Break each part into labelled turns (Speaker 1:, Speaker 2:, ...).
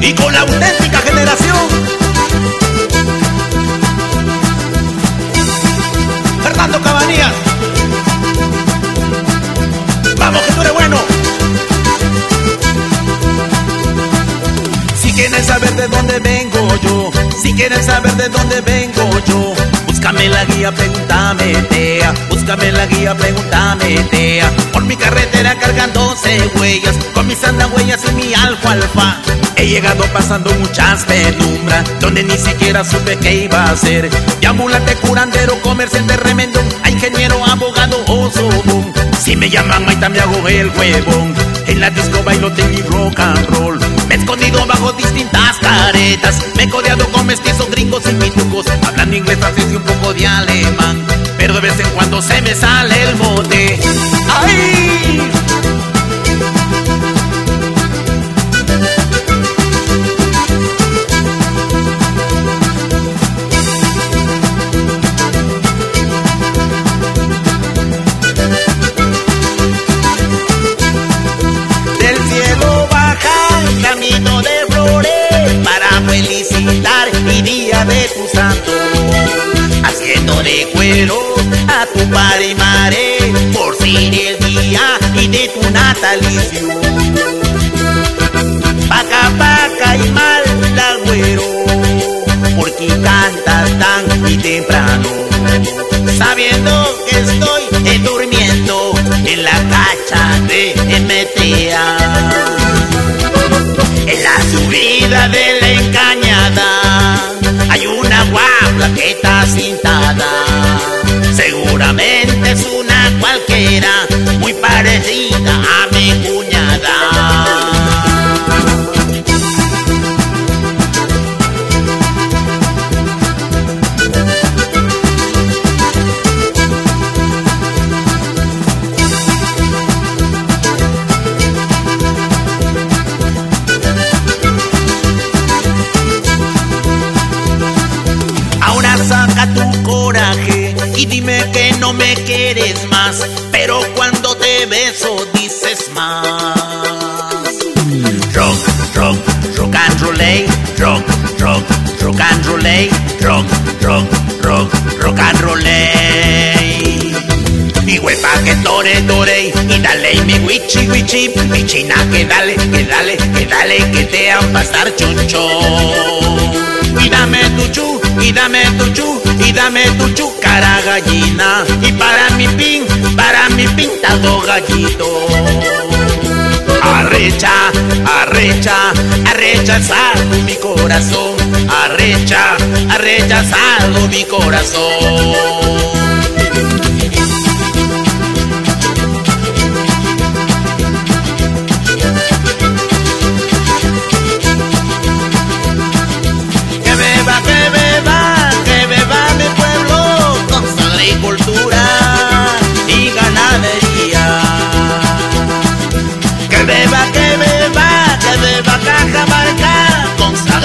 Speaker 1: y con la auténtica generación. Fernando Cabanillas. Vamos que tú eres bueno. Si quieren saber de dónde vengo yo, si quieren saber de dónde vengo yo, búscame la guía, pregúntame, tea. Búscame la guía, pregúntame, tea. Por mi carretera cargándose huellas, con mis huellas y mi alfa alfa. He llegado pasando muchas penumbras, donde ni siquiera supe qué iba a hacer. De ambulante, curandero, comerciante, remendo, a ingeniero, abogado, oso, boom. Si me llaman, ahí también hago el huevón. En la disco bailo y rock and roll. Me he escondido bajo distintas caretas. Me he codeado con mestizos, gringos y pitucos. Hablando inglés, francés y un poco de alemán. Pero de vez en cuando se me sale cuero a tu padre y por ser el día y de tu natalicio. Paca, paca y mal güero, porque cantas tan y temprano, sabiendo que estoy eh, durmiendo en la cacha de MTA. En la subida de la encañada hay una guapla que está cintada. Y dime que no me quieres más, pero cuando te beso dices más. Rock, rock, rock and roll, rock, rock, rock and roll, rock, rock, rock, rock and roll. Mi huepa que tore, tore, y dale mi wichi, wichi, mi china que dale, que dale, que dale, que te a pasar choncho pintado gallito. Arrecha, arrecha, arrechazado mi corazón. Arrecha, arrechazado mi corazón.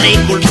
Speaker 1: Beba,